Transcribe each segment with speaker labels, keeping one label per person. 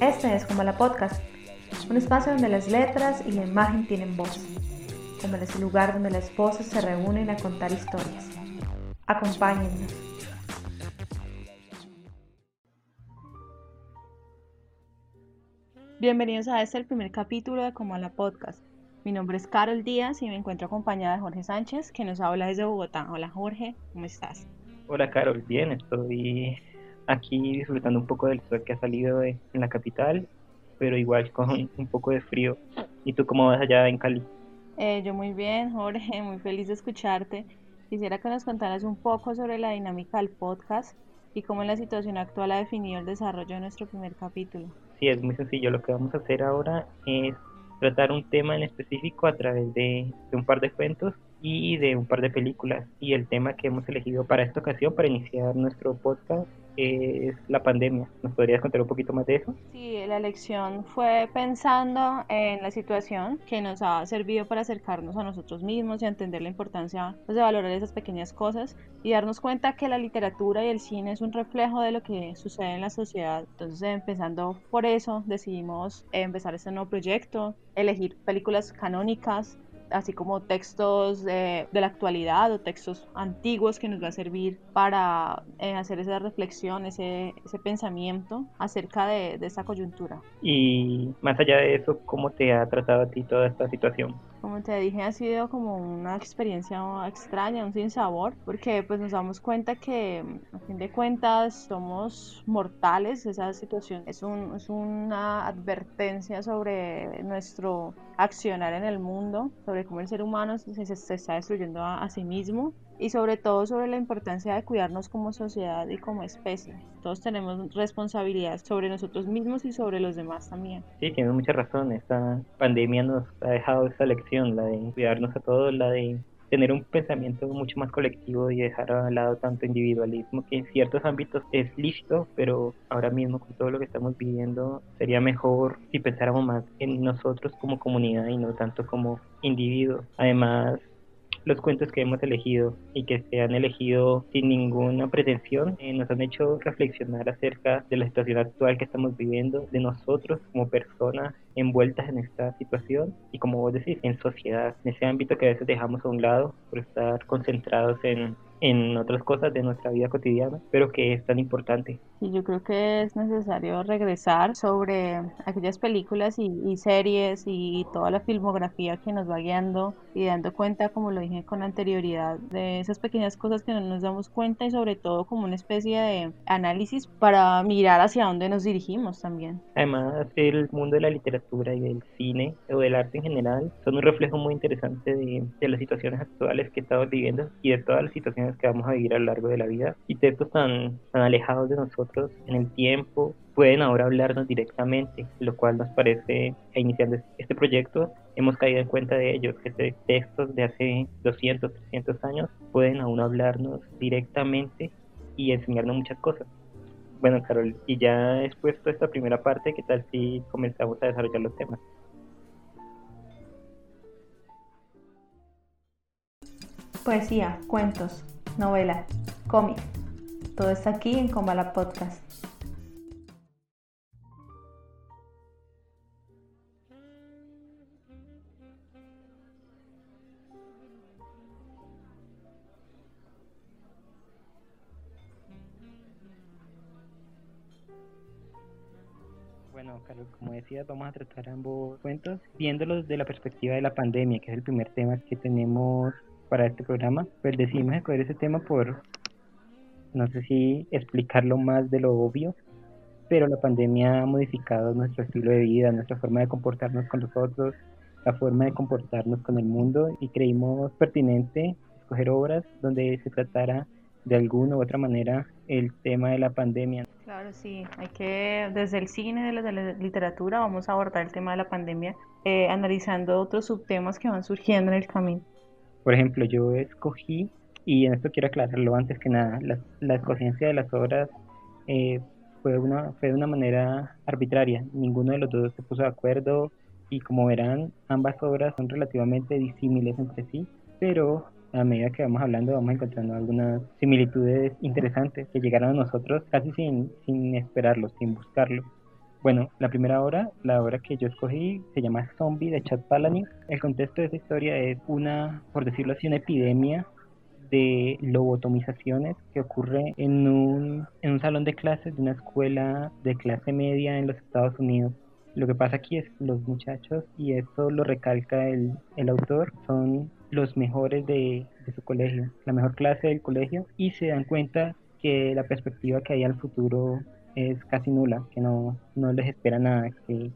Speaker 1: Este es como la podcast, un espacio donde las letras y la imagen tienen voz, como es el lugar donde las voces se reúnen a contar historias. Acompáñennos. Bienvenidos a este el primer capítulo de Como a la podcast. Mi nombre es Carol Díaz y me encuentro acompañada de Jorge Sánchez, que nos habla desde Bogotá. Hola Jorge, ¿cómo estás?
Speaker 2: Hola Carol, bien, estoy aquí disfrutando un poco del sol que ha salido en la capital, pero igual con un poco de frío. ¿Y tú cómo vas allá en Cali?
Speaker 1: Eh, yo muy bien, Jorge, muy feliz de escucharte. Quisiera que nos contaras un poco sobre la dinámica del podcast y cómo la situación actual ha definido el desarrollo de nuestro primer capítulo.
Speaker 2: Sí, es muy sencillo. Lo que vamos a hacer ahora es tratar un tema en específico a través de, de un par de cuentos y de un par de películas. Y el tema que hemos elegido para esta ocasión, para iniciar nuestro podcast, es la pandemia. ¿Nos podrías contar un poquito más de eso?
Speaker 1: Sí, la elección fue pensando en la situación que nos ha servido para acercarnos a nosotros mismos y entender la importancia pues, de valorar esas pequeñas cosas y darnos cuenta que la literatura y el cine es un reflejo de lo que sucede en la sociedad. Entonces, empezando por eso, decidimos empezar este nuevo proyecto, elegir películas canónicas así como textos de, la actualidad o textos antiguos que nos va a servir para eh, hacer esa reflexión, ese, ese pensamiento acerca de, de esta coyuntura.
Speaker 2: Y más allá de eso, ¿cómo te ha tratado a ti toda esta situación?
Speaker 1: Como te dije, ha sido como una experiencia extraña, un sinsabor, porque pues nos damos cuenta que a fin de cuentas somos mortales, esa situación es, un, es una advertencia sobre nuestro accionar en el mundo, sobre cómo el ser humano se, se, está destruyendo a sí mismo y sobre todo sobre la importancia de cuidarnos como sociedad y como especie. Todos tenemos responsabilidad sobre nosotros mismos y sobre los demás también.
Speaker 2: Sí, tienes mucha razón. Esta pandemia nos ha dejado esa lección, la de cuidarnos a todos, la de tener un pensamiento mucho más colectivo y dejar a lado tanto individualismo que en ciertos ámbitos es lícito, pero ahora mismo con todo lo que estamos viviendo sería mejor si pensáramos más en nosotros como comunidad y no tanto como individuos. Además, los cuentos que hemos elegido y que se han elegido sin ninguna pretensión eh, nos han hecho reflexionar acerca de la situación actual que estamos viviendo, de nosotros como personas envueltas en esta situación y como vos decís, en sociedad, en ese ámbito que a veces dejamos a un lado por estar concentrados en en otras cosas de nuestra vida cotidiana, pero que es tan importante.
Speaker 1: Y yo creo que es necesario regresar sobre aquellas películas y, series y toda la filmografía que nos va guiando y dando cuenta, como lo dije con anterioridad, de esas pequeñas cosas que no nos damos cuenta y sobre todo como una especie de análisis para mirar hacia dónde nos dirigimos también.
Speaker 2: Además, el mundo de la literatura y del cine o del arte en general son un reflejo muy interesante de, de las situaciones actuales que estamos viviendo y de todas las situaciones que vamos a vivir a lo largo de la vida y textos tan, tan alejados de nosotros en el tiempo pueden ahora hablarnos directamente, lo cual nos parece, e iniciando este proyecto, hemos caído en cuenta de ellos, que estos textos de hace 200, 300 años pueden aún hablarnos directamente y enseñarnos muchas cosas. Bueno, Carol, y ya expuesto esta primera parte, ¿qué tal si comenzamos a desarrollar los temas?
Speaker 1: Poesía, cuentos, novela, cómic. Todo está aquí en Combala Podcast.
Speaker 2: Bueno, Carlos, como decía, vamos a tratar ambos cuentos viéndolos desde la perspectiva de la pandemia, que es el primer tema que tenemos para este programa, pues decidimos escoger ese tema por, no sé si explicarlo más de lo obvio, pero la pandemia ha modificado nuestro estilo de vida, nuestra forma de comportarnos con los otros, la forma de comportarnos con el mundo y creímos pertinente escoger obras donde se tratara de alguna u otra manera el tema de la pandemia.
Speaker 1: Claro, sí, hay que, desde el cine, desde la literatura, vamos a abordar el tema de la pandemia, eh, analizando otros subtemas que van surgiendo en el camino.
Speaker 2: Por ejemplo, yo escogí, y en esto quiero aclararlo antes que nada, la, la escogencia de las obras eh, fue, una, fue de una manera arbitraria. Ninguno de los dos se puso de acuerdo y como verán, ambas obras son relativamente disímiles entre sí, pero a medida que vamos hablando vamos encontrando algunas similitudes interesantes que llegaron a nosotros casi sin, sin esperarlo, sin buscarlo. Bueno, la primera obra, la obra que yo escogí, se llama Zombie de Chad Palahniuk. El contexto de esa historia es una, por decirlo así, una epidemia de lobotomizaciones que ocurre en un, en un salón de clases de una escuela de clase media en los Estados Unidos. Lo que pasa aquí es que los muchachos, y esto lo recalca el, el autor, son los mejores de, de su colegio, la mejor clase del colegio, y se dan cuenta que la perspectiva que hay al futuro es casi nula, que no, no les espera nada, que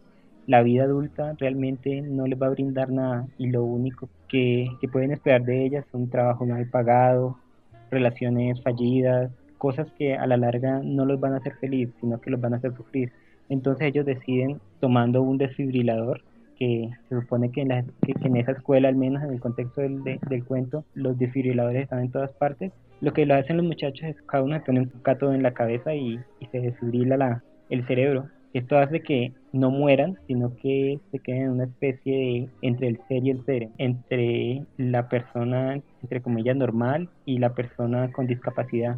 Speaker 2: la vida adulta realmente no les va a brindar nada y lo único que, que pueden esperar de ellas son trabajo mal pagado, relaciones fallidas, cosas que a la larga no los van a hacer feliz, sino que los van a hacer sufrir. Entonces ellos deciden tomando un desfibrilador, que se supone que en, la, que, en esa escuela, al menos en el contexto del, del cuento, los desfibriladores están en todas partes. Lo que lo hacen los muchachos es cada uno se pone un cátodo en la cabeza y, y se desfibrila la, el cerebro esto hace que no mueran, sino que se queden en una especie de entre el ser y el ser, entre la persona, entre comillas, normal y la persona con discapacidad.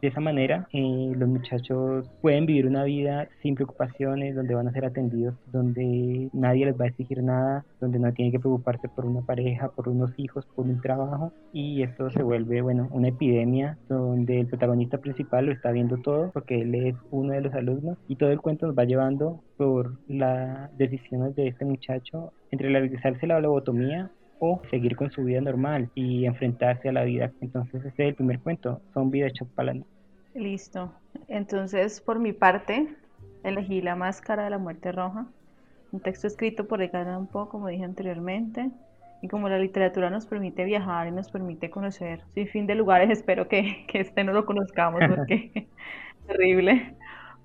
Speaker 2: De esa manera, eh, los muchachos pueden vivir una vida sin preocupaciones, donde van a ser atendidos, donde nadie les va a exigir nada, donde no tienen que preocuparse por una pareja, por unos hijos, por un trabajo. Y esto se vuelve, bueno, una epidemia donde el protagonista principal lo está viendo todo, porque él es uno de los alumnos, y todo el cuento nos va llevando por las decisiones de este muchacho entre realizarse la lobotomía o seguir con su vida normal y enfrentarse a la vida. Entonces ese es el primer cuento, Zombie de Chapalani.
Speaker 1: Listo. Entonces por mi parte elegí La Máscara de la Muerte Roja, un texto escrito por Edgar Allan Poe, como dije anteriormente. Y como la literatura nos permite viajar y nos permite conocer sin fin de lugares, espero que, que este no lo conozcamos porque es terrible.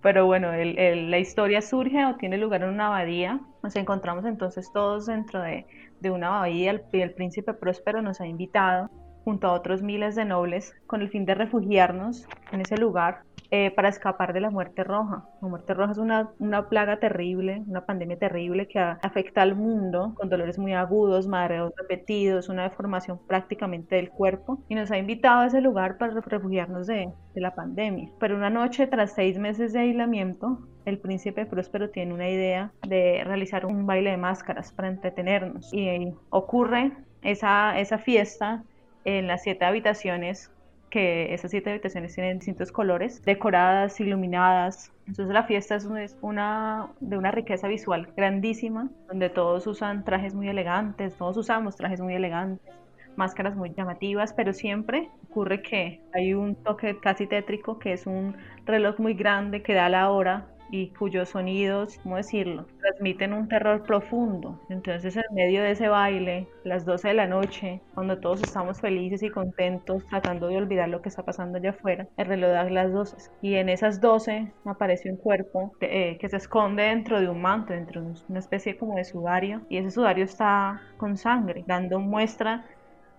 Speaker 1: Pero bueno, el, la historia surge o tiene lugar en una abadía. Nos encontramos entonces todos dentro de, una abadía. El, el príncipe próspero nos ha invitado junto a otros miles de nobles con el fin de refugiarnos en ese lugar eh, para escapar de la muerte roja. La muerte roja es una, una, plaga terrible, una pandemia terrible que afecta al mundo con dolores muy agudos, mareos repetidos, una deformación prácticamente del cuerpo y nos ha invitado a ese lugar para refugiarnos de, de la pandemia. Pero una noche, tras seis meses de aislamiento, el príncipe próspero tiene una idea de realizar un baile de máscaras para entretenernos y ocurre esa, esa fiesta en las siete habitaciones que esas siete habitaciones tienen distintos colores, decoradas, iluminadas. Entonces la fiesta es una de una riqueza visual grandísima, donde todos usan trajes muy elegantes, todos usamos trajes muy elegantes, máscaras muy llamativas, pero siempre ocurre que hay un toque casi tétrico, que es un reloj muy grande que da la hora y cuyos sonidos, ¿cómo decirlo?, transmiten un terror profundo. Entonces, en medio de ese baile, las 12 de la noche, cuando todos estamos felices y contentos, tratando de olvidar lo que está pasando allá afuera, el reloj da las 12. Y en esas 12 aparece un cuerpo eh, que se esconde dentro de un manto, dentro de una especie como de sudario, y ese sudario está con sangre, dando muestra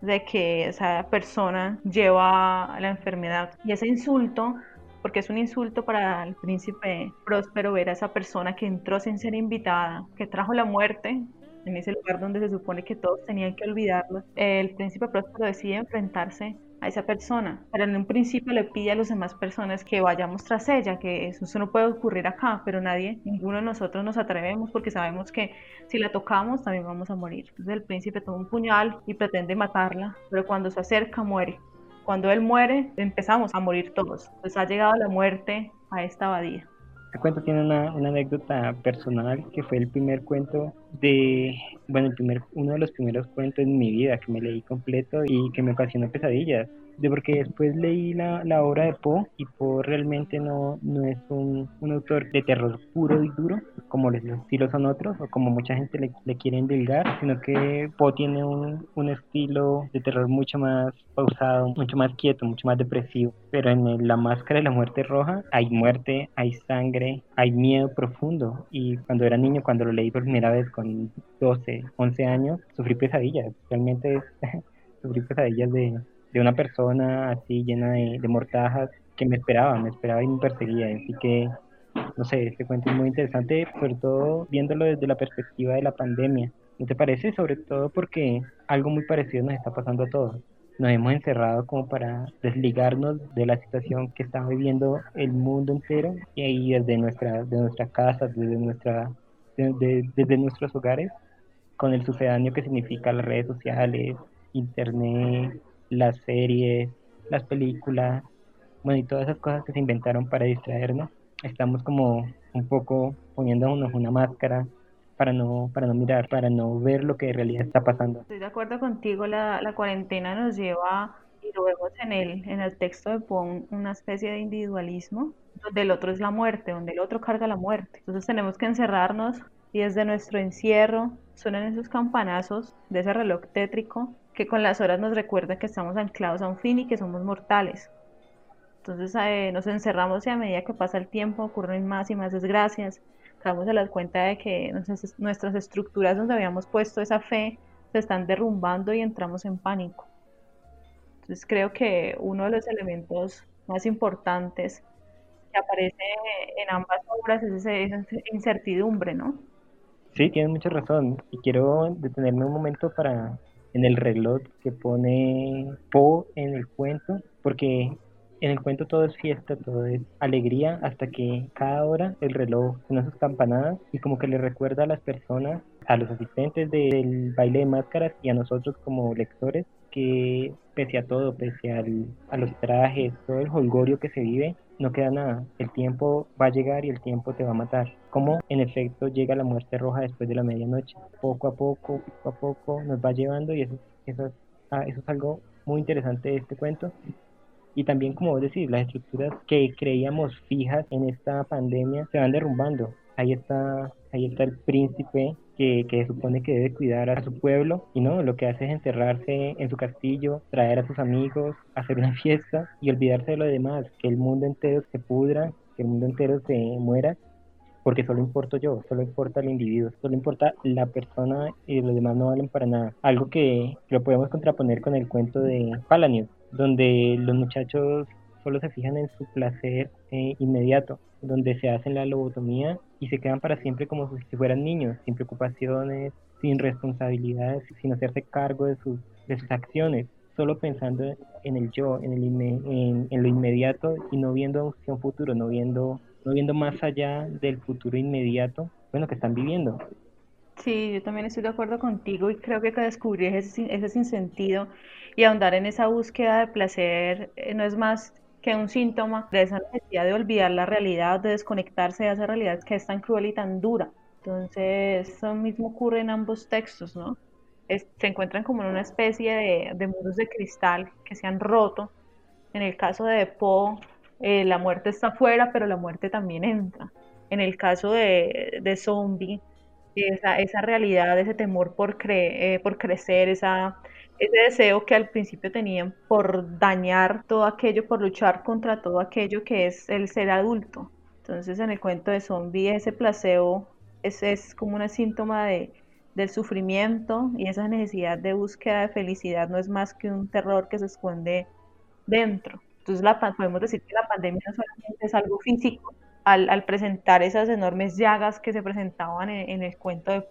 Speaker 1: de que esa persona lleva la enfermedad. Y ese insulto porque es un insulto para el príncipe próspero ver a esa persona que entró sin ser invitada, que trajo la muerte en ese lugar donde se supone que todos tenían que olvidarlo. El príncipe próspero decide enfrentarse a esa persona, pero en un principio le pide a las demás personas que vayamos tras ella, que eso, no puede ocurrir acá, pero nadie, ninguno de nosotros nos atrevemos porque sabemos que si la tocamos también vamos a morir. Entonces el príncipe toma un puñal y pretende matarla, pero cuando se acerca muere. Cuando él muere, empezamos a morir todos. Pues ha llegado la muerte a esta abadía.
Speaker 2: El cuento tiene una, una, anécdota personal que fue el primer cuento de, bueno, el primer, uno de los primeros cuentos en mi vida que me leí completo y que me ocasionó pesadillas de porque después leí la, la obra de Poe y Poe realmente no, no es un, un, autor de terror puro y duro como los estilos son otros o como mucha gente le, le quiere endilgar, sino que Poe tiene un, un, estilo de terror mucho más pausado, mucho más quieto, mucho más depresivo. Pero en La Máscara de la Muerte Roja hay muerte, hay sangre, hay miedo profundo. Y cuando era niño, cuando lo leí por primera vez con 12, 11 años, sufrí pesadillas. Realmente sufrí pesadillas de, de una persona así llena de, mortajas que me esperaba, me esperaba y me perseguía. Así que, no sé, este cuento es muy interesante, sobre todo viéndolo desde la perspectiva de la pandemia. ¿No te parece? Sobre todo porque algo muy parecido nos está pasando a todos. nos hemos encerrado como para desligarnos de la situación que está viviendo el mundo entero y ahí desde nuestra, de nuestra casa, desde, nuestra, desde nuestros hogares, con el sucedáneo que significa las redes sociales, internet, las series, las películas, bueno, y todas esas cosas que se inventaron para distraernos. Estamos como un poco poniéndonos una máscara para no, para no mirar, para no ver lo que en realidad está pasando.
Speaker 1: Estoy de acuerdo contigo, la, la cuarentena nos lleva, y lo vemos en el, en el texto de Pon, una especie de individualismo, donde el otro es la muerte, donde el otro carga la muerte. Entonces tenemos que encerrarnos y desde nuestro encierro suenan esos campanazos de ese reloj tétrico que con las horas nos recuerda que estamos anclados a un fin y que somos mortales. Entonces eh, nos encerramos y a medida que pasa el tiempo ocurren más y más desgracias, damos a la cuenta de que nuestras estructuras donde habíamos puesto esa fe se están derrumbando y entramos en pánico. Entonces creo que uno de los elementos más importantes que aparece en ambas obras es esa incertidumbre, ¿no?
Speaker 2: Sí, tienes mucha razón. Y quiero detenerme un momento para en el reloj que pone Po en el cuento, porque en el cuento todo es fiesta, todo es alegría, hasta que cada hora el reloj suena sus campanadas y como que le recuerda a las personas, a los asistentes del baile de máscaras y a nosotros como lectores, que pese a todo, pese al, a los trajes, todo el holgorio que se vive, no queda nada. El tiempo va a llegar y el tiempo te va a matar. Como en efecto llega la muerte roja después de la medianoche. Poco a poco, poco a poco nos va llevando y eso, eso, ah, eso es algo muy interesante de este cuento y también como vos decís, las estructuras que creíamos fijas en esta pandemia se van derrumbando. Ahí está, ahí está el príncipe que, que, supone que debe cuidar a su pueblo y no, lo que hace es encerrarse en su castillo, traer a sus amigos, hacer una fiesta y olvidarse de lo demás, que el mundo entero se pudra, que el mundo entero se muera, porque solo importo yo, solo importa el individuo, solo importa la persona y los demás no valen para nada. Algo que lo podemos contraponer con el cuento de Palanius, donde los muchachos solo se fijan en su placer eh, inmediato, donde se hacen la lobotomía y se quedan para siempre como si fueran niños, sin preocupaciones, sin responsabilidades, sin hacerse cargo de sus, de sus acciones, solo pensando en el yo, en, el en, lo inmediato y no viendo un futuro, no viendo, no viendo más allá del futuro inmediato, bueno, que están viviendo.
Speaker 1: Sí, yo también estoy de acuerdo contigo y creo que descubrir ese, ese sinsentido y ahondar en esa búsqueda de placer eh, no es más que un síntoma de esa necesidad de olvidar la realidad, de desconectarse de esa realidad que es tan cruel y tan dura. Entonces, eso mismo ocurre en ambos textos, ¿no? se encuentran como en una especie de, de, muros de cristal que se han roto. En el caso de Poe, eh, la muerte está afuera, pero la muerte también entra. En el caso de, de Zombie, esa, realidad, ese temor por, eh, por crecer, esa, ese deseo que al principio tenían por dañar todo aquello, por luchar contra todo aquello que es el ser adulto. Entonces en el cuento de zombie ese placebo es, es como un síntoma de, del sufrimiento y esa necesidad de búsqueda de felicidad no es más que un terror que se esconde dentro. Entonces la, podemos decir que la pandemia no solamente es algo físico, al, al presentar esas enormes llagas que se presentaban en, en el cuento de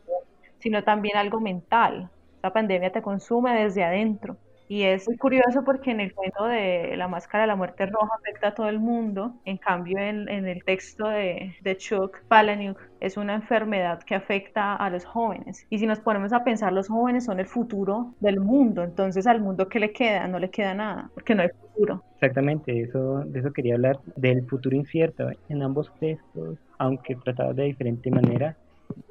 Speaker 1: sino también algo mental, la pandemia te consume desde adentro. Y es curioso porque en el cuento de La Máscara de la Muerte Roja afecta a todo el mundo. En cambio, en, el texto de, Chuck Palahniuk es una enfermedad que afecta a los jóvenes. Y si nos ponemos a pensar, los jóvenes son el futuro del mundo. Entonces, al mundo, ¿qué le queda? No le queda nada, porque no hay futuro.
Speaker 2: Exactamente, eso, de eso quería hablar, del futuro incierto. En ambos textos, aunque tratados de diferente manera,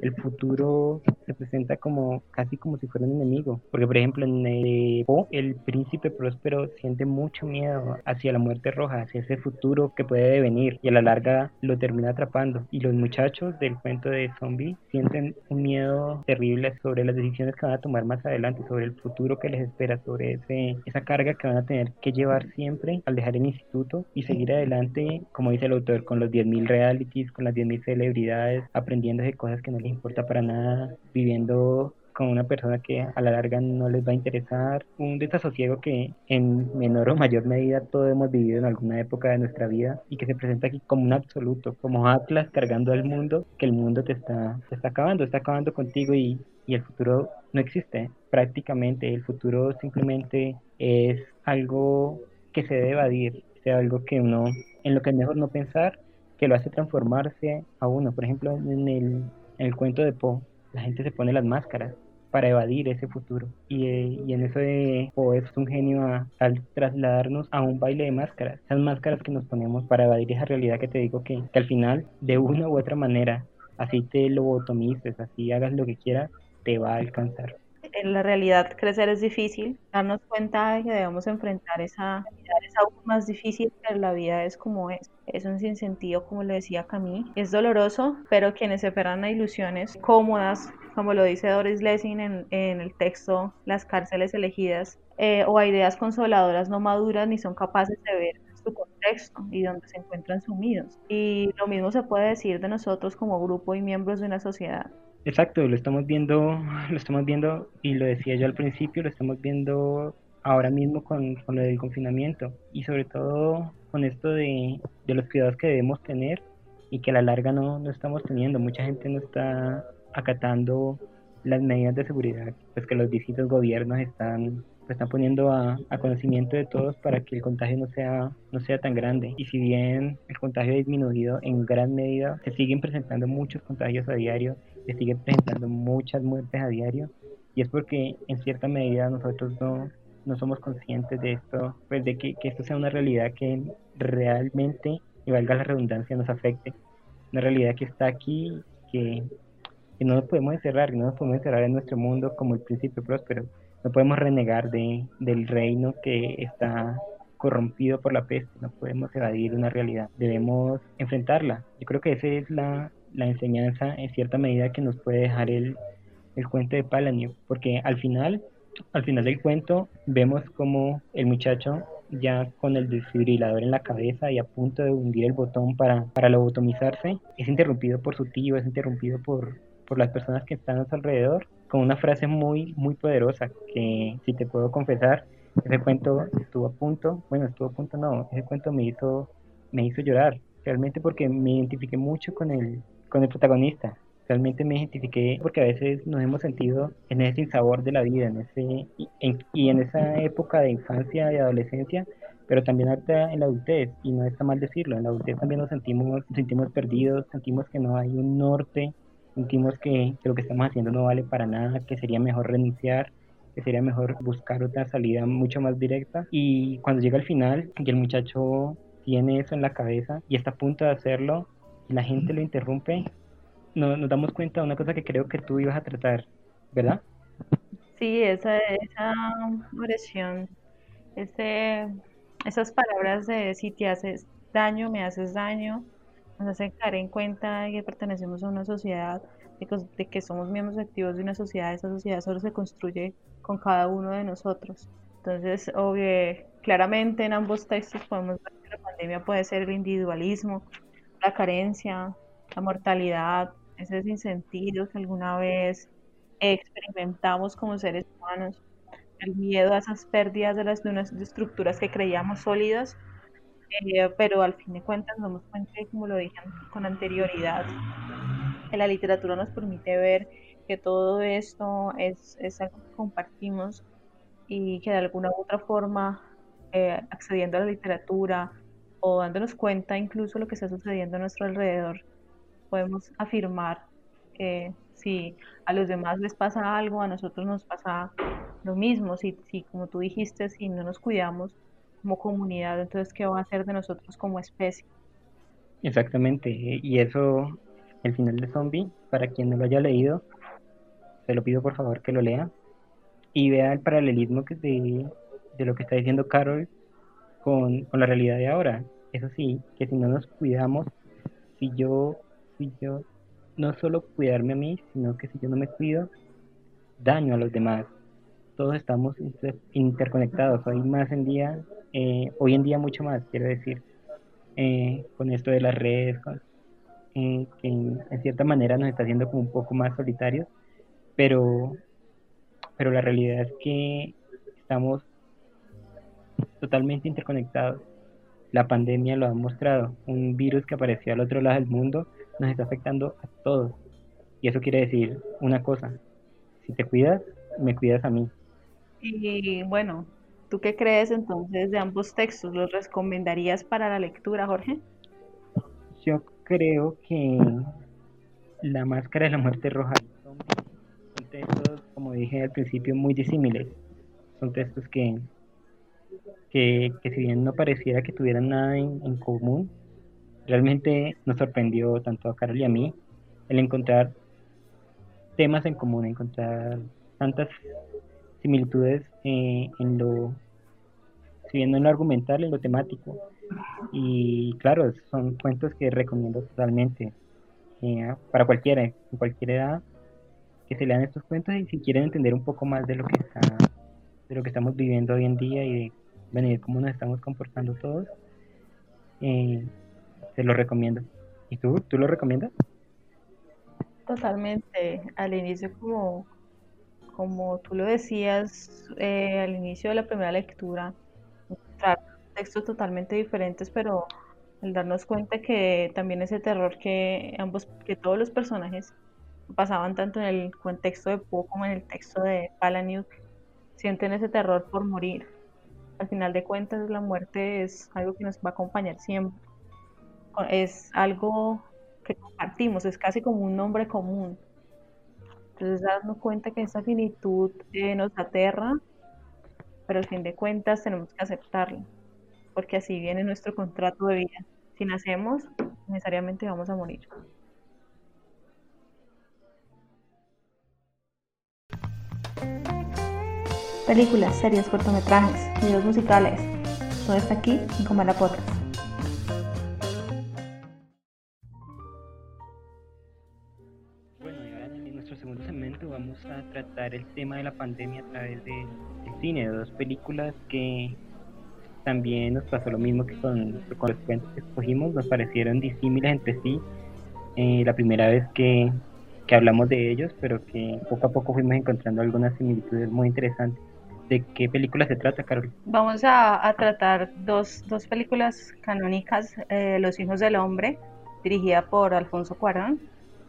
Speaker 2: el futuro se presenta como casi como si fuera un enemigo. Porque, por ejemplo, en el, el príncipe próspero siente mucho miedo hacia la muerte roja, hacia ese futuro que puede venir y a la larga lo termina atrapando. Y los muchachos del cuento de zombie sienten un miedo terrible sobre las decisiones que van a tomar más adelante, sobre el futuro que les espera, sobre ese, esa carga que van a tener que llevar siempre al dejar el instituto y seguir adelante, como dice el autor, con los 10.000 realities, con las 10.000 celebridades, aprendiendo de cosas que no les importa para nada, viviendo con una persona que a la larga no les va a interesar, un desasosiego que en menor o mayor medida todos hemos vivido en alguna época de nuestra vida y que se presenta aquí como un absoluto, como Atlas cargando al mundo, que el mundo te está, te está acabando, está acabando contigo y, y el futuro no existe prácticamente, el futuro simplemente es algo que se debe evadir, sea algo que uno, en lo que es mejor no pensar, que lo hace transformarse a uno. Por ejemplo, en el, en el cuento de Poe, la gente se pone las máscaras para evadir ese futuro. Y, eh, y en eso de Poe es un genio al trasladarnos a un baile de máscaras. Esas máscaras que nos ponemos para evadir esa realidad que te digo que, que al final, de una u otra manera, así te lo lobotomices, así hagas lo que quieras, te va a alcanzar
Speaker 1: en la realidad crecer es difícil, darnos cuenta de que debemos enfrentar esa realidad es aún más difícil, pero la vida es como es. Es un sinsentido, como le decía Camille. Es doloroso, pero quienes se aferran a ilusiones cómodas, como lo dice Doris Lessing en, en el texto Las cárceles elegidas, eh, o a ideas consoladoras no maduras ni son capaces de ver su contexto y donde se encuentran sumidos. Y lo mismo se puede decir de nosotros como grupo y miembros de una sociedad.
Speaker 2: Exacto, lo estamos viendo, lo estamos viendo, y lo decía yo al principio, lo estamos viendo ahora mismo con, con lo del confinamiento y sobre todo con esto de, de, los cuidados que debemos tener y que a la larga no, no estamos teniendo. Mucha gente no está acatando las medidas de seguridad pues que los distintos gobiernos están están poniendo a, a, conocimiento de todos para que el contagio no sea, no sea tan grande. Y si bien el contagio ha disminuido en gran medida, se siguen presentando muchos contagios a diario, se siguen presentando muchas muertes a diario. Y es porque en cierta medida nosotros no, no somos conscientes de esto, pues de que, que esto sea una realidad que realmente, y valga la redundancia, nos afecte. Una realidad que está aquí, que, que no nos podemos encerrar, no nos podemos encerrar en nuestro mundo como el principio próspero no podemos renegar de, del reino que está corrompido por la peste, no podemos evadir una realidad, debemos enfrentarla. Yo creo que esa es la, la enseñanza en cierta medida que nos puede dejar el, el cuento de Palanio, porque al final, al final del cuento vemos como el muchacho ya con el desfibrilador en la cabeza y a punto de hundir el botón para, para lobotomizarse, es interrumpido por su tío, es interrumpido por, por las personas que están a su alrededor con una frase muy, muy poderosa que si te puedo confesar, ese cuento estuvo a punto, bueno, estuvo a punto no, ese cuento me hizo, me hizo llorar, realmente porque me identifiqué mucho con el, con el protagonista, realmente me identifiqué porque a veces nos hemos sentido en ese sinsabor de la vida, en ese, y en esa época de infancia y adolescencia, pero también ahorita en la adultez, y no está mal decirlo, en la adultez también nos sentimos, nos sentimos perdidos, sentimos que no hay un norte, sentimos que, lo que estamos haciendo no vale para nada, que sería mejor renunciar, que sería mejor buscar otra salida mucho más directa. Y cuando llega al final y el muchacho tiene eso en la cabeza y está a punto de hacerlo y la gente lo interrumpe, no, nos damos cuenta de una cosa que creo que tú ibas a tratar, ¿verdad?
Speaker 1: Sí, esa, esa oración, ese, esas palabras de si te haces daño, me haces daño, nos hace caer en cuenta de que pertenecemos a una sociedad, de que, somos miembros activos de una sociedad, esa sociedad solo se construye con cada uno de nosotros. Entonces, obvio, claramente en ambos textos podemos ver que la pandemia puede ser el individualismo, la carencia, la mortalidad, ese sinsentido que alguna vez experimentamos como seres humanos, el miedo a esas pérdidas de las de unas estructuras que creíamos sólidas eh, pero al fin de cuentas nos damos cuenta, como lo dije con anterioridad, que la literatura nos permite ver que todo esto es, es algo que compartimos y que de alguna u otra forma, eh, accediendo a la literatura o dándonos cuenta incluso lo que está sucediendo a nuestro alrededor, podemos afirmar que si a los demás les pasa algo, a nosotros nos pasa lo mismo. Si, si como tú dijiste, si no nos cuidamos, como comunidad, entonces, ¿qué va a hacer de nosotros como especie?
Speaker 2: Exactamente, y eso, el final de Zombie, para quien no lo haya leído, se lo pido por favor que lo lea y vea el paralelismo que de, de lo que está diciendo Carol con, con, la realidad de ahora. Eso sí, que si no nos cuidamos, si yo, si yo no solo cuidarme a mí, sino que si yo no me cuido, daño a los demás. Todos estamos interconectados. Hoy más en día eh, hoy en día mucho más, quiero decir, eh, con esto de las redes, eh, que en, cierta manera nos está haciendo como un poco más solitarios, pero, pero la realidad es que estamos totalmente interconectados. La pandemia lo ha mostrado. Un virus que apareció al otro lado del mundo nos está afectando a todos. Y eso quiere decir una cosa. Si te cuidas, me cuidas a mí.
Speaker 1: Y bueno, ¿tú qué crees entonces de ambos textos? ¿Los recomendarías para la lectura, Jorge?
Speaker 2: Yo creo que La Máscara de la Muerte Roja son textos, como dije al principio, muy disímiles. Son textos que que, si bien no pareciera que tuvieran nada en, común, realmente nos sorprendió tanto a Carol y a mí el encontrar temas en común, encontrar tantas similitudes eh, en lo, si bien no en lo argumental, en lo temático. Y claro, son cuentos que recomiendo totalmente eh, para cualquiera, en cualquier edad, que se lean estos cuentos y si quieren entender un poco más de lo que está, de lo que estamos viviendo hoy en día y de venir cómo nos estamos comportando todos, eh, te lo recomiendo. ¿Y tú? ¿Tú lo recomiendas?
Speaker 1: Totalmente. Al inicio, como, como tú lo decías, eh, al inicio de la primera lectura, textos totalmente diferentes, pero al darnos cuenta que también ese terror que ambos, que todos los personajes pasaban tanto en el contexto de Poe como en el texto de Palaniuk, sienten ese terror por morir al final de cuentas la muerte es algo que nos va a acompañar siempre. Es algo que compartimos, es casi como un nombre común. Entonces darnos cuenta que esa finitud eh, nos aterra, pero al fin de cuentas tenemos que aceptarlo, porque así viene nuestro contrato de vida. Si nacemos, necesariamente vamos a morir. Películas, series, cortometrajes, videos musicales. Todo está aquí en Comala Podcast.
Speaker 2: Bueno, y ahora en nuestro segundo segmento vamos a tratar el tema de la pandemia a través del cine, de dos películas que también nos pasó lo mismo que con, los cuentos que escogimos, nos parecieron disímiles entre sí. Eh, la primera vez que, que hablamos de ellos, pero que poco a poco fuimos encontrando algunas similitudes muy interesantes. ¿De qué película se trata, Carol?
Speaker 1: Vamos a, tratar dos, dos, películas canónicas, eh, Los Hijos del Hombre, dirigida por Alfonso Cuarón,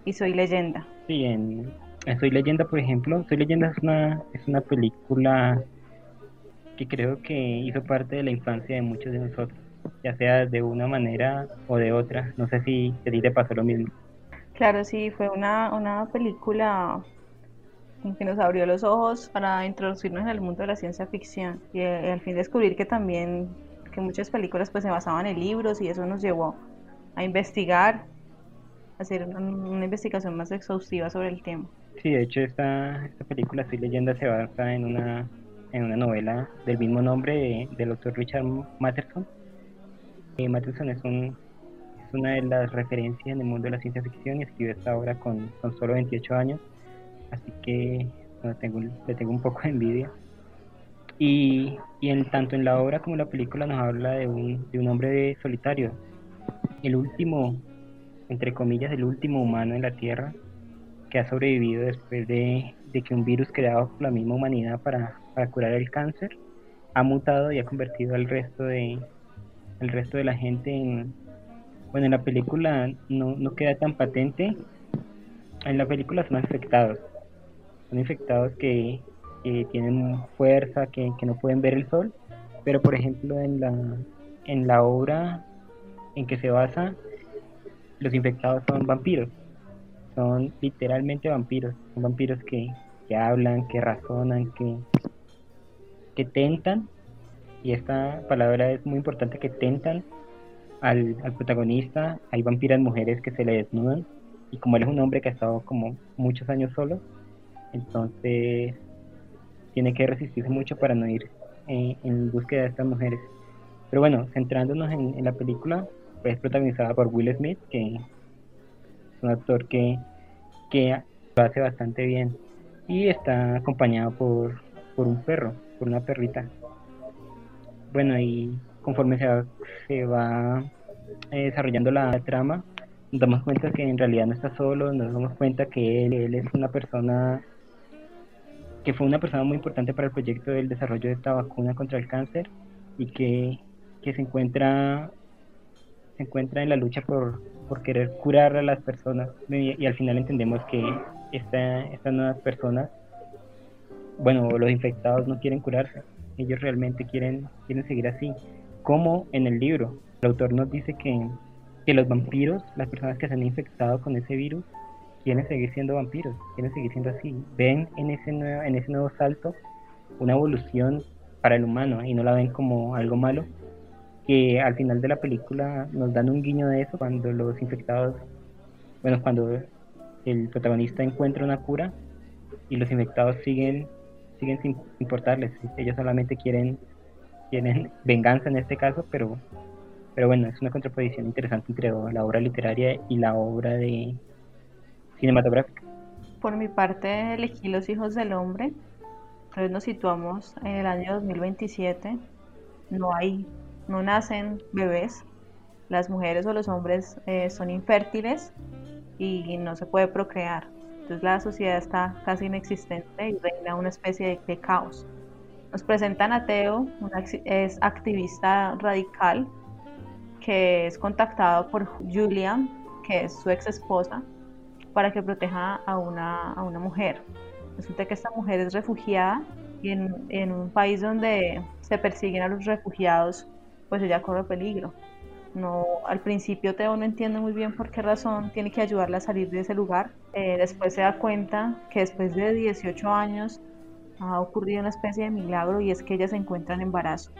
Speaker 1: y Soy Leyenda.
Speaker 2: Sí, en, Soy Leyenda, por ejemplo, Soy Leyenda es una, es una película que creo que hizo parte de la infancia de muchos de nosotros, ya sea de una manera o de otra. No sé si a ti te pasó lo mismo.
Speaker 1: Claro, sí, fue una, una película que nos abrió los ojos para introducirnos en el mundo de la ciencia ficción y, eh, al fin descubrir que también que muchas películas pues se basaban en libros y eso nos llevó a investigar, a hacer una, investigación más exhaustiva sobre el tema.
Speaker 2: Sí, de hecho esta, esta película, Soy leyenda, se basa en una, en una novela del mismo nombre del doctor Richard Matterson. Eh, Matterson es, un, es una de las referencias en el mundo de la ciencia ficción y escribió esta obra con, con solo 28 años así que tengo, le tengo un poco de envidia. Y, y en, tanto en la obra como en la película nos habla de un, de un hombre solitario, el último, entre comillas, el último humano en la Tierra que ha sobrevivido después de, de que un virus creado por la misma humanidad para, para, curar el cáncer ha mutado y ha convertido al resto de, el resto de la gente en... Bueno, en la película no, no queda tan patente, en la película son afectados, son infectados que, tienen fuerza, que, no pueden ver el sol, pero por ejemplo en la, en la obra en que se basa, los infectados son vampiros, son literalmente vampiros, son vampiros que, hablan, que razonan, que, que tentan, y esta palabra es muy importante, que tentan al, al protagonista, hay vampiras mujeres que se le desnudan, y como él es un hombre que ha estado como muchos años solo, entonces tiene que resistirse mucho para no ir eh, en búsqueda de estas mujeres. Pero bueno, centrándonos en, la película, pues es protagonizada por Will Smith, que es un actor que, que lo hace bastante bien. Y está acompañado por, por un perro, por una perrita. Bueno, y conforme se va, se va eh, desarrollando la trama, nos damos cuenta que en realidad no está solo, nos damos cuenta que él, él es una persona que fue una persona muy importante para el proyecto del desarrollo de esta vacuna contra el cáncer y que, que se encuentra se encuentra en la lucha por, por querer curar a las personas y, al final entendemos que esta, estas nuevas personas, bueno, los infectados no quieren curarse, ellos realmente quieren, quieren seguir así, como en el libro. El autor nos dice que, que los vampiros, las personas que se han infectado con ese virus, quieren seguir siendo vampiros, quieren seguir siendo así. Ven en ese nuevo, en ese nuevo salto una evolución para el humano y no la ven como algo malo, que al final de la película nos dan un guiño de eso cuando los infectados, bueno, cuando el protagonista encuentra una cura y los infectados siguen siguen sin importarles, ellos solamente quieren quieren venganza en este caso, pero pero bueno, es una contraposición interesante entre la obra literaria y la obra de cinematográfica.
Speaker 1: Por mi parte, elegí Los Hijos del Hombre. Entonces nos situamos en el año 2027. No hay no nacen bebés, las mujeres o los hombres eh, son infértiles y no se puede procrear. Entonces la sociedad está casi inexistente y reina una especie de, caos. Nos presentan a Teo, es activista radical que es contactado por Julian, que es su ex esposa, para que proteja a una, a una mujer. Resulta que esta mujer es refugiada y en, en un país donde se persiguen a los refugiados pues ella corre peligro. No, al principio Teo no entiende muy bien por qué razón tiene que ayudarla a salir de ese lugar. Eh, después se da cuenta que después de 18 años ha ocurrido una especie de milagro y es que ella se encuentra en embarazo.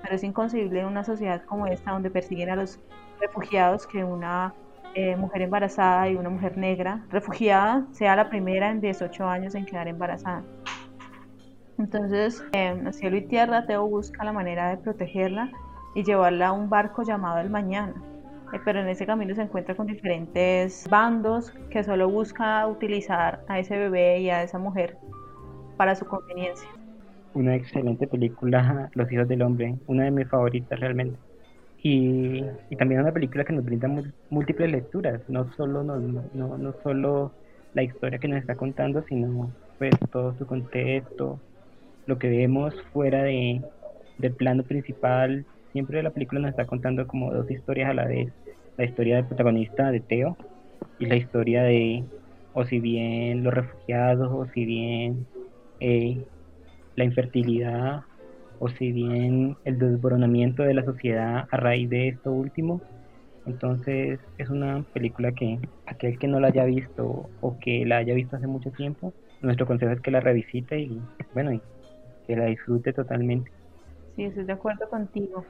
Speaker 1: Pero es inconcebible en una sociedad como esta donde persiguen a los refugiados que una eh, mujer embarazada y una mujer negra refugiada sea la primera en 18 años en quedar embarazada. Entonces, en cielo y tierra, Teo busca la manera de protegerla y llevarla a un barco llamado El Mañana. Eh, pero en ese camino se encuentra con diferentes bandos que solo busca utilizar a ese bebé y a esa mujer para su conveniencia.
Speaker 2: Una excelente película, Los Hijos del Hombre, una de mis favoritas realmente. Y, y también una película que nos brinda múltiples lecturas, no solo, no, no, no solo la historia que nos está contando, sino pues todo su contexto, lo que vemos fuera de, del plano principal siempre la película nos está contando como dos historias a la vez. La historia del protagonista, de Teo, y la historia de, o si bien los refugiados, o si bien eh, la infertilidad, o si bien el desboronamiento de la sociedad a raíz de esto último. Entonces es una película que aquel que no la haya visto o que la haya visto hace mucho tiempo, nuestro consejo es que la revisite y bueno, y que la disfrute totalmente.
Speaker 1: Sí, estoy de acuerdo contigo.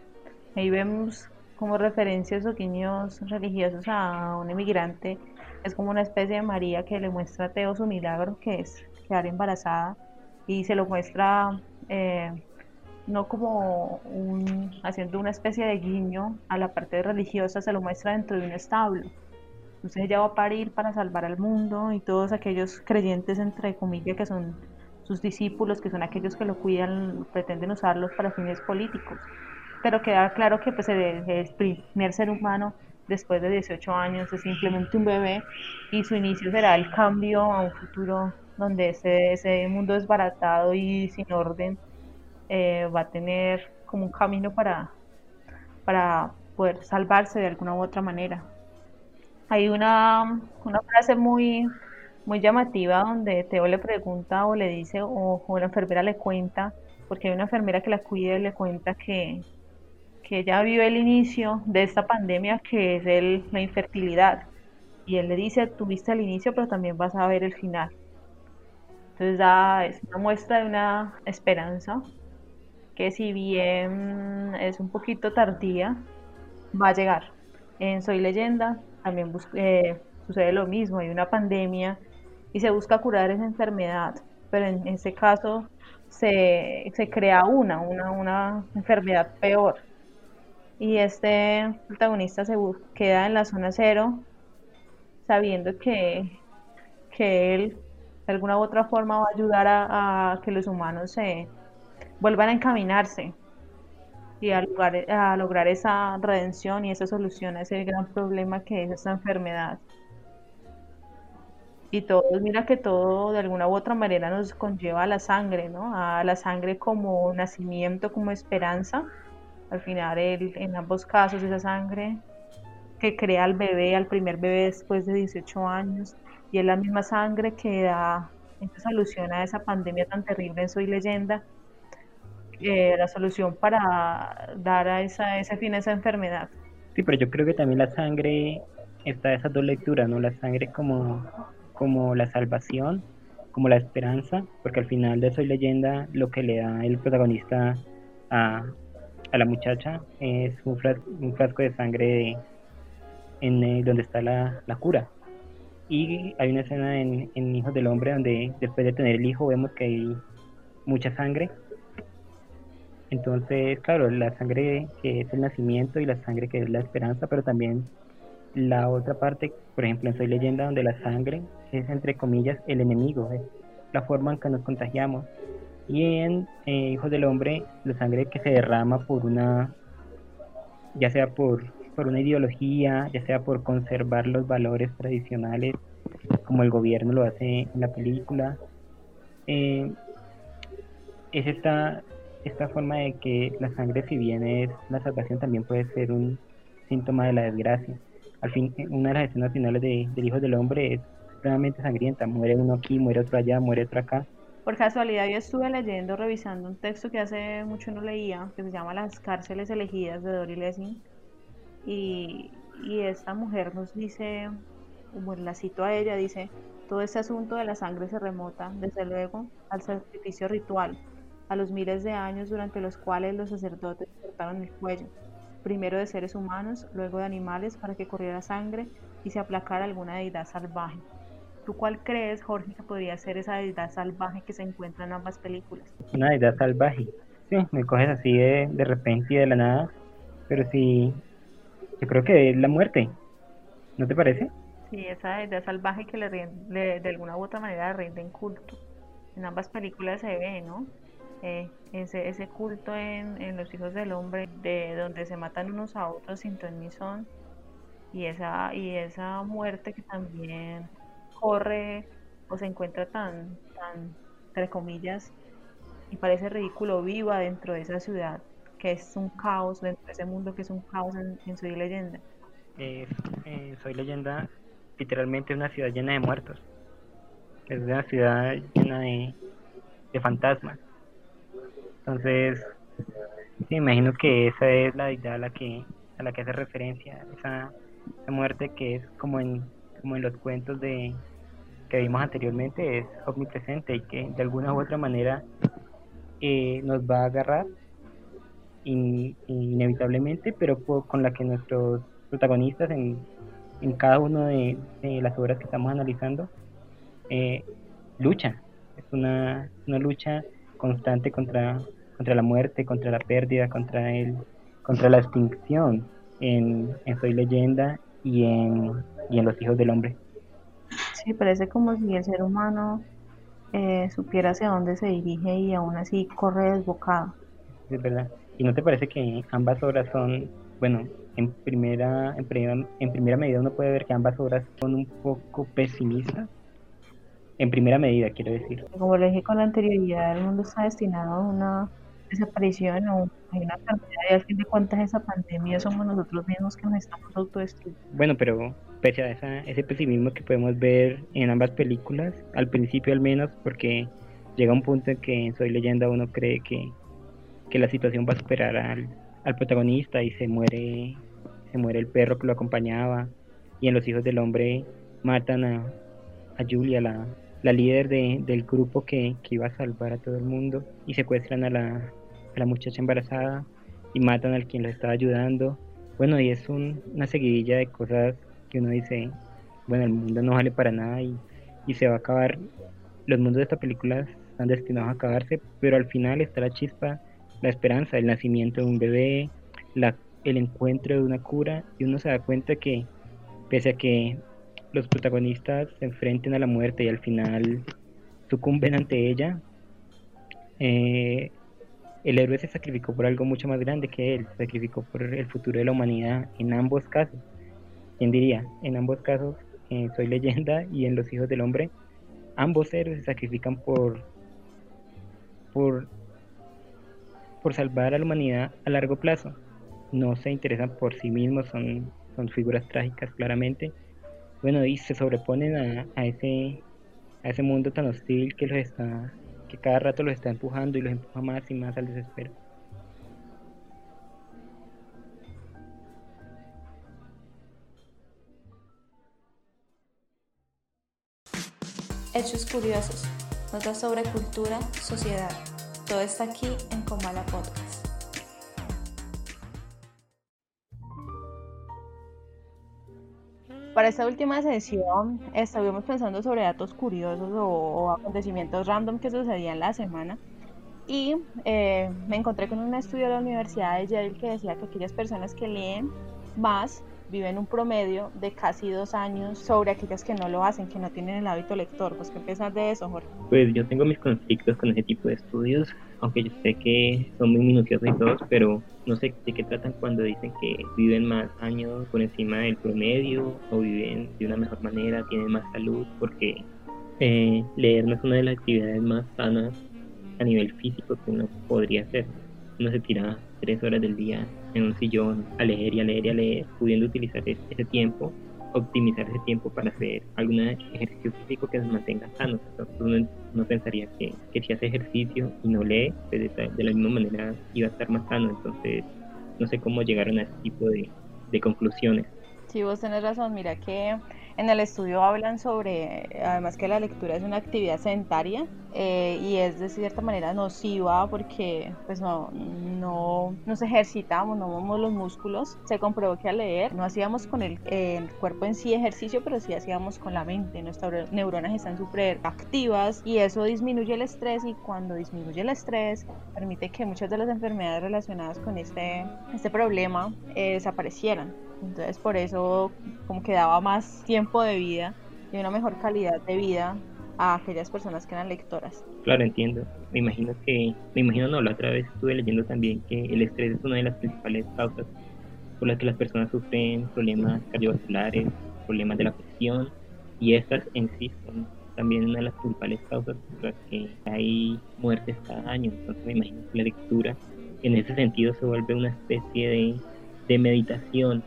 Speaker 1: Ahí vemos como referencias o guiños religiosos a un emigrante. Es como una especie de María que le muestra a Teo su milagro, que es quedar embarazada, y se lo muestra eh, no como un, haciendo una especie de guiño a la parte religiosa, se lo muestra dentro de un establo. Entonces ella va a parir para salvar al mundo y todos aquellos creyentes, entre comillas, que son sus discípulos, que son aquellos que lo cuidan, pretenden usarlos para fines políticos pero queda claro que pues, el, primer ser humano después de 18 años es simplemente un bebé y su inicio será el cambio a un futuro donde ese, ese mundo desbaratado y sin orden eh, va a tener como un camino para, para poder salvarse de alguna u otra manera. Hay una, una frase muy, muy llamativa donde Teo le pregunta o le dice o, o la enfermera le cuenta, porque hay una enfermera que la cuida y le cuenta que, que ya vio el inicio de esta pandemia que es el, la infertilidad. Y él le dice, tuviste el inicio, pero también vas a ver el final. Entonces da, es una muestra de una esperanza que si bien es un poquito tardía, va a llegar. En Soy leyenda también eh, sucede lo mismo, hay una pandemia y se busca curar esa enfermedad, pero en este caso se, se crea una, una, una enfermedad peor y este protagonista se queda en la zona cero sabiendo que, que él de alguna u otra forma va a ayudar a, que los humanos se vuelvan a encaminarse y a lograr, esa redención y esa solución a ese gran problema que es esta enfermedad. y todo, mira que todo de alguna u otra manera nos conlleva a la sangre, ¿no? A la sangre como nacimiento, como esperanza. Al final, en ambos casos, esa sangre que crea al bebé, al primer bebé después de 18 años, y es la misma sangre que da esta solución a esa pandemia tan terrible en Soy Leyenda, eh, la solución para dar a esa, ese fin a esa enfermedad.
Speaker 2: Sí, pero yo creo que también la sangre está esas dos lecturas, ¿no? La sangre como, como la salvación, como la esperanza, porque al final de Soy Leyenda lo que le da el protagonista a, a la muchacha es un frasco, de sangre en eh, donde está la, la, cura. Y hay una escena en, en Hijos del Hombre donde después de tener el hijo vemos que hay mucha sangre. Entonces, claro, la sangre que es el nacimiento y la sangre que es la esperanza, pero también la otra parte, por ejemplo, en Soy Leyenda, donde la sangre es, entre comillas, el enemigo, es la forma en que nos contagiamos. Y en eh, Hijos del Hombre, la sangre que se derrama por una, ya sea por, por una ideología, ya sea por conservar los valores tradicionales, como el gobierno lo hace en la película, eh, es esta, esta forma de que la sangre, si bien es la salvación, también puede ser un síntoma de la desgracia al fin, una de las escenas finales de, del Hijo del Hombre es realmente sangrienta. Muere uno aquí, muere otro allá, muere otro acá.
Speaker 1: Por casualidad, yo estuve leyendo, revisando un texto que hace mucho no leía, que se llama Las cárceles elegidas de Dory Lessing. Y, y esta mujer nos dice, bueno, la cito a ella, dice, todo este asunto de la sangre se remota, desde luego, al sacrificio ritual, a los miles de años durante los cuales los sacerdotes cortaron el cuello, primero de seres humanos, luego de animales, para que corriera sangre y se aplacara alguna deidad salvaje. ¿Tú cuál crees, Jorge, que podría ser esa deidad salvaje que se encuentra en ambas películas?
Speaker 2: Una deidad salvaje. Sí, me coges así de, de repente y de la nada, pero sí, yo creo que es la muerte. ¿No te parece?
Speaker 1: Sí, esa deidad salvaje que le, de alguna u otra manera rinden culto. En ambas películas se ve, ¿no? Eh, ese, ese culto en, en, los hijos del hombre, de donde se matan unos a otros sin ton ni son, y esa, y esa muerte que también corre o se encuentra tan, tan, entre comillas, y parece ridículo viva dentro de esa ciudad, que es un caos, dentro de ese mundo que es un caos en, Soy Leyenda.
Speaker 2: Eh, Soy Leyenda literalmente es una ciudad llena de muertos, es una ciudad llena de, de fantasmas entonces, sí, imagino que esa es la deidad a la que, a la que hace referencia, esa, muerte que es como en, como en los cuentos de que vimos anteriormente, es omnipresente y que de alguna u otra manera eh, nos va a agarrar inevitablemente, pero con la que nuestros protagonistas en, en cada una de, las obras que estamos analizando eh, luchan. Es una, una lucha constante contra, contra la muerte, contra la pérdida, contra el, contra la extinción en, Soy Leyenda y en, y en Los Hijos del Hombre.
Speaker 1: Sí, parece como si el ser humano eh, supiera hacia dónde se dirige y aún así corre desbocado.
Speaker 2: Es verdad. ¿Y no te parece que ambas obras son, bueno, en primera, en primera, en primera medida uno puede ver que ambas obras son un poco pesimistas? En primera medida, quiero decir.
Speaker 1: Como lo dije con la anterioridad, el mundo está destinado a una desaparición o hay una enfermedad y al fin de cuentas esa pandemia somos nosotros mismos que nos estamos autodestruyendo.
Speaker 2: Bueno, pero pese a esa, ese pesimismo que podemos ver en ambas películas, al principio al menos, porque llega un punto en que Soy Leyenda uno cree que, que la situación va a superar al, al protagonista y se muere, se muere el perro que lo acompañaba y en Los Hijos del Hombre matan a, a Julia, la, la líder de, del grupo que, iba a salvar a todo el mundo y secuestran a la, a la muchacha embarazada y matan al quien lo estaba ayudando. Bueno, y es una seguidilla de cosas que uno dice, bueno, el mundo no vale para nada y, y se va a acabar. Los mundos de esta película están destinados a acabarse, pero al final está la chispa, la esperanza, el nacimiento de un bebé, la, el encuentro de una cura y uno se da cuenta que pese a que los protagonistas se enfrenten a la muerte y al final sucumben ante ella, eh, el héroe se sacrificó por algo mucho más grande que él, se sacrificó por el futuro de la humanidad en ambos casos. ¿Quién diría? En ambos casos Soy leyenda y en Los Hijos del Hombre, ambos héroes se sacrifican por, por, por salvar a la humanidad a largo plazo. No se interesan por sí mismos, son, son figuras trágicas claramente. Bueno, y se sobreponen a ese a ese mundo tan hostil que los está que cada rato los está empujando y los empuja más y más al desespero.
Speaker 1: Hechos curiosos, notas sobre cultura, sociedad. Todo está aquí en Comala Podcast. Para esta última sesión estuvimos pensando sobre datos curiosos o, acontecimientos random que sucedían la semana y eh, me encontré con un estudio de la Universidad de Yale que decía que aquellas personas que leen más viven un promedio de casi dos años sobre aquellas que no lo hacen, que no tienen el hábito lector. Pues, ¿qué piensas de eso, Jorge?
Speaker 2: Pues yo tengo mis conflictos con ese tipo de estudios, aunque yo sé que son muy minuciosos y todos, pero no sé de qué tratan cuando dicen que viven más años por encima del promedio o viven de una mejor manera, tienen más salud, porque eh, leer no es una de las actividades más sanas a nivel físico que uno podría hacer. Uno se tira tres horas del día en un sillón a leer y a leer y a leer, pudiendo utilizar ese tiempo, optimizar ese tiempo para hacer algún ejercicio físico que nos mantenga sanos. Entonces uno, pensaría que, que, si hace ejercicio y no lee, pues de, la misma manera iba a estar más sano. Entonces no sé cómo llegaron a ese tipo de conclusiones.
Speaker 1: Sí, vos tenés razón. Mira que en el estudio hablan sobre, además que la lectura es una actividad sedentaria eh, y es de cierta manera nociva porque pues no, no nos ejercitamos, no movemos los músculos. Se comprobó que al leer no hacíamos con el, cuerpo en sí ejercicio, pero sí hacíamos con la mente. Nuestras neuronas están súper activas y eso disminuye el estrés y cuando disminuye el estrés permite que muchas de las enfermedades relacionadas con este, este problema eh, desaparecieran. Entonces por eso como que daba más tiempo de vida y una mejor calidad de vida a aquellas personas que eran lectoras.
Speaker 2: Claro, entiendo. Me imagino que, me imagino no, la otra vez estuve leyendo también que el estrés es una de las principales causas por las que las personas sufren problemas cardiovasculares, problemas de la presión y estas en sí son también una de las principales causas por las que hay muertes cada año. Entonces me imagino que la lectura en ese sentido se vuelve una especie de, de meditación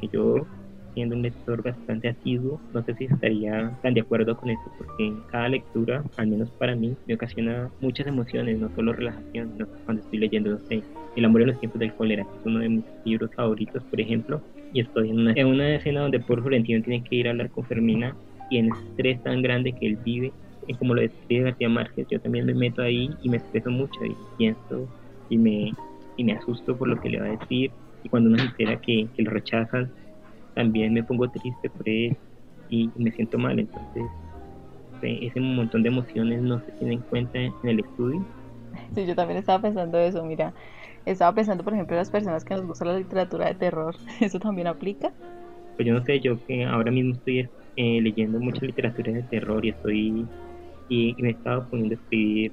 Speaker 2: que yo, siendo un lector bastante asiduo, no sé si estaría tan de acuerdo con eso, porque cada lectura, al menos para mí, me ocasiona muchas emociones, no solo relajación, sino cuando estoy leyendo, no sé, El amor en los tiempos del cólera, es uno de mis libros favoritos, por ejemplo, y estoy en una, en una escena donde por Florentino tiene que ir a hablar con Fermina y en ese estrés tan grande que él vive, como lo describe García Márquez, yo también me meto ahí y me expreso mucho y pienso y me, y me asusto por lo que le va a decir y cuando uno se entera que, que lo rechazan, también me pongo triste por él y me siento mal. Entonces, ese montón de emociones no se tienen en cuenta en el estudio.
Speaker 1: Sí, yo también estaba pensando eso, mira. Estaba pensando, por ejemplo, en las personas que nos gusta la literatura de terror. ¿Eso también aplica?
Speaker 2: Pues yo no sé, yo que ahora mismo estoy eh, leyendo mucha literatura de terror y estoy y, me he estado poniendo a escribir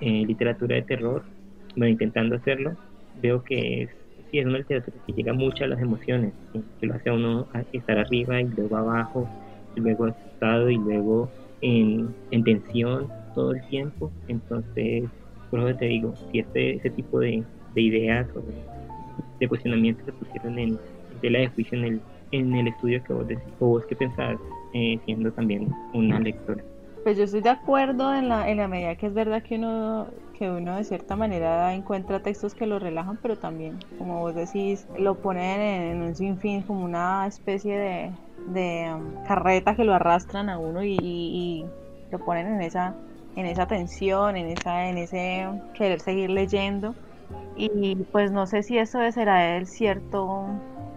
Speaker 2: eh, literatura de terror, bueno, intentando hacerlo, veo que es sí es una literatura que llega mucho a las emociones, que lo hace a uno estar arriba y luego abajo, y luego asustado y luego en, tensión todo el tiempo. Entonces, por eso te digo, si este, ese tipo de, ideas o de, cuestionamientos se pusieron en, tela de juicio en el, en el estudio que vos decís, o vos qué pensás eh, siendo también una lectora.
Speaker 1: Pues yo estoy de acuerdo en la, en la medida que es verdad que uno, que uno de cierta manera encuentra textos que lo relajan, pero también, como vos decís, lo ponen en, un sinfín como una especie de, de um, carreta que lo arrastran a uno y, lo ponen en esa, en esa tensión, en, esa, en ese querer seguir leyendo. Y pues no sé si eso será el cierto,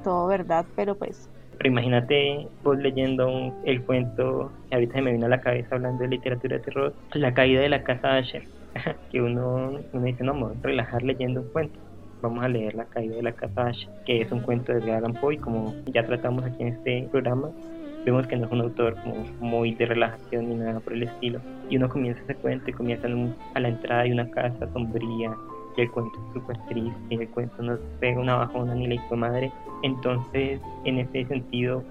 Speaker 1: todo verdad, pero pues
Speaker 2: pero imagínate vos leyendo el cuento que ahorita se me vino a la cabeza hablando de literatura de terror, La caída de la casa Asher, que uno, uno dice, no, vamos a relajar leyendo un cuento. Vamos a leer La caída de la casa que es un cuento de Edgar Allan Poe, como ya tratamos aquí en este programa, vemos que no es un autor como muy de relajación ni nada por el estilo. Y uno comienza ese cuento y comienza a la entrada de una casa sombría, y el cuento es súper triste, y el cuento nos pega una bajona ni la hizo madre. Entonces, en ese sentido,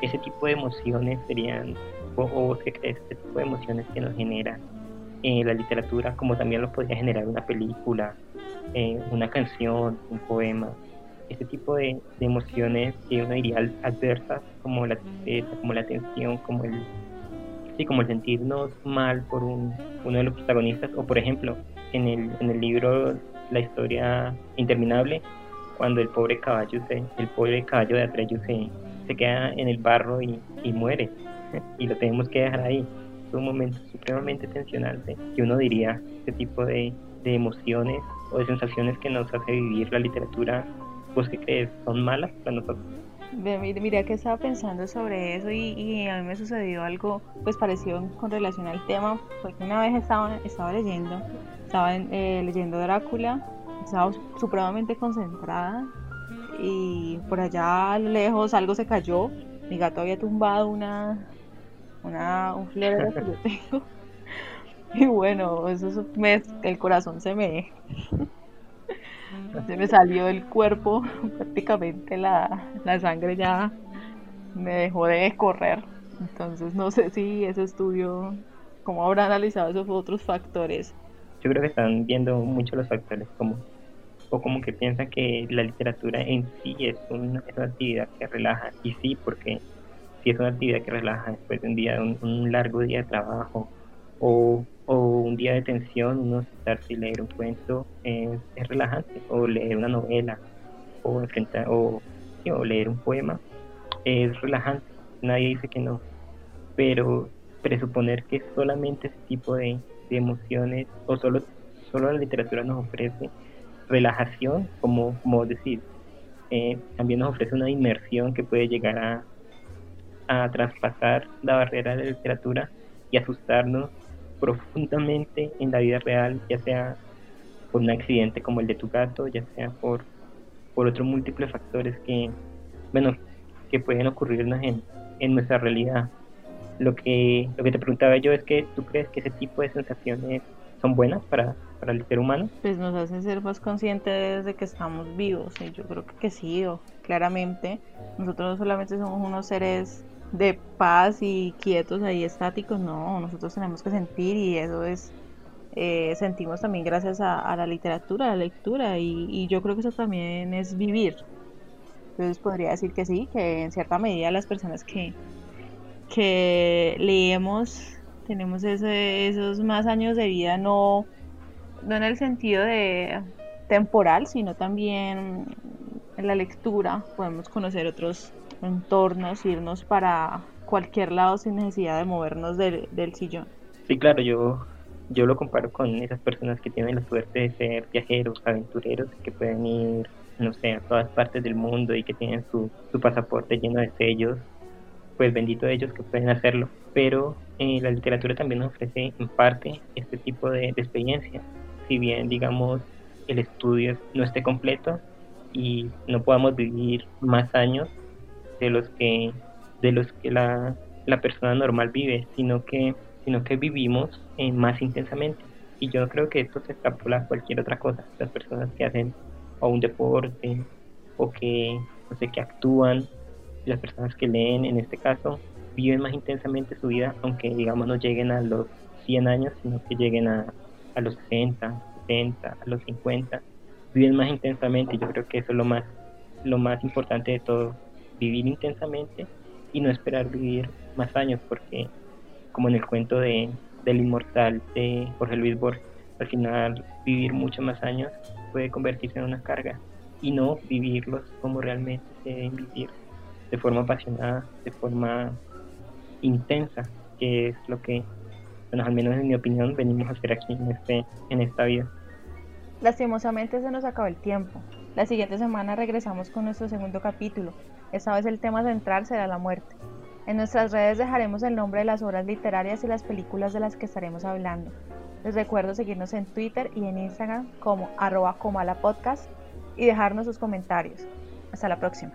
Speaker 2: ese tipo de emociones serían, o, o ese tipo de emociones que nos genera eh, la literatura, como también lo podría generar una película, eh, una canción, un poema, ese tipo de, emociones que uno diría adversas, como la tristeza, como la tensión, como el, sí, como el sentirnos mal por un, uno de los protagonistas, o por ejemplo, en el, en el libro La historia interminable, cuando el pobre caballo, se, el pobre caballo de Atreyu se, se queda en el barro y, y muere, y lo tenemos que dejar ahí. Un momento supremamente tensionante que uno diría, este tipo de, de emociones o de sensaciones que nos hace vivir la literatura pues que crees son malas para nosotros.
Speaker 1: Mira que estaba pensando sobre eso y, a mí me sucedió algo pues parecido con relación al tema, porque una vez estaba, estaba leyendo, estaba eh, leyendo Drácula, estaba supremamente concentrada y por allá a lo lejos algo se cayó, mi gato había tumbado una, una un florero que yo tengo y bueno, eso me, el corazón se me se me salió del cuerpo, prácticamente la, la sangre ya me dejó de correr. Entonces no sé si ese estudio, cómo habrá analizado esos otros factores.
Speaker 2: Yo creo que están viendo mucho los factores como o como que piensan que la literatura en sí es una, actividad que relaja y sí porque si es una actividad que relaja después de un día un largo día de trabajo o o un día de tensión, uno sentarse y leer un cuento es, relajante, o leer una novela, o, enfrentar, o, leer un poema es relajante, nadie dice que no, pero presuponer que solamente ese tipo de, emociones, o solo, solo la literatura nos ofrece relajación, como, como decir, eh, también nos ofrece una inmersión que puede llegar a, a traspasar la barrera de la literatura y asustarnos profundamente en la vida real, ya sea por un accidente como el de tu gato, ya sea por, por otros múltiples factores que, bueno, que pueden ocurrirnos en, en nuestra realidad. Lo que, lo que te preguntaba yo es que tú crees que ese tipo de sensaciones son buenas para, para el ser humano?
Speaker 1: Pues nos hacen ser más conscientes de que estamos vivos y yo creo que, sí, o, claramente. Nosotros no solamente somos unos seres de paz y quietos ahí estáticos, no, nosotros tenemos que sentir y eso es, eh, sentimos también gracias a, la literatura, a la lectura y, yo creo que eso también es vivir. Entonces podría decir que sí, que en cierta medida las personas que, que leemos tenemos ese, esos más años de vida, no, no en el sentido de temporal, sino también en la lectura podemos conocer otros entornos, irnos para cualquier lado sin necesidad de movernos del, sillón.
Speaker 2: Sí, claro, yo, yo lo comparo con esas personas que tienen la suerte de ser viajeros, aventureros, que pueden ir, no sé, a todas partes del mundo y que tienen su, su pasaporte lleno de sellos, pues bendito de ellos que pueden hacerlo. Pero eh, la literatura también nos ofrece en parte este tipo de, de experiencia. Si bien, digamos, el estudio no esté completo y no podamos vivir más años, de los que de los que la, la persona normal vive, sino que sino que vivimos eh, más intensamente. Y yo creo que esto se extrapola a cualquier otra cosa. Las personas que hacen o un deporte o que no sé que actúan, las personas que leen en este caso viven más intensamente su vida, aunque digamos no lleguen a los 100 años, sino que lleguen a, a los 60, 70, a los 50, viven más intensamente. Yo creo que eso es lo más lo más importante de todo, vivir intensamente y no esperar vivir más años, porque como en el cuento de, del inmortal de Jorge Luis Borges, al final vivir muchos más años puede convertirse en una carga y no vivirlos como realmente se deben vivir, de forma apasionada, de forma intensa, que es lo que, bueno, al menos en mi opinión, venimos a hacer aquí en, este, en esta vida.
Speaker 1: Lastimosamente se nos acaba el tiempo. La siguiente semana regresamos con nuestro segundo capítulo. Esta vez el tema central será la muerte. En nuestras redes dejaremos el nombre de las obras literarias y las películas de las que estaremos hablando. Les recuerdo seguirnos en Twitter y en Instagram como arroba comalapodcast y dejarnos sus comentarios. Hasta la próxima.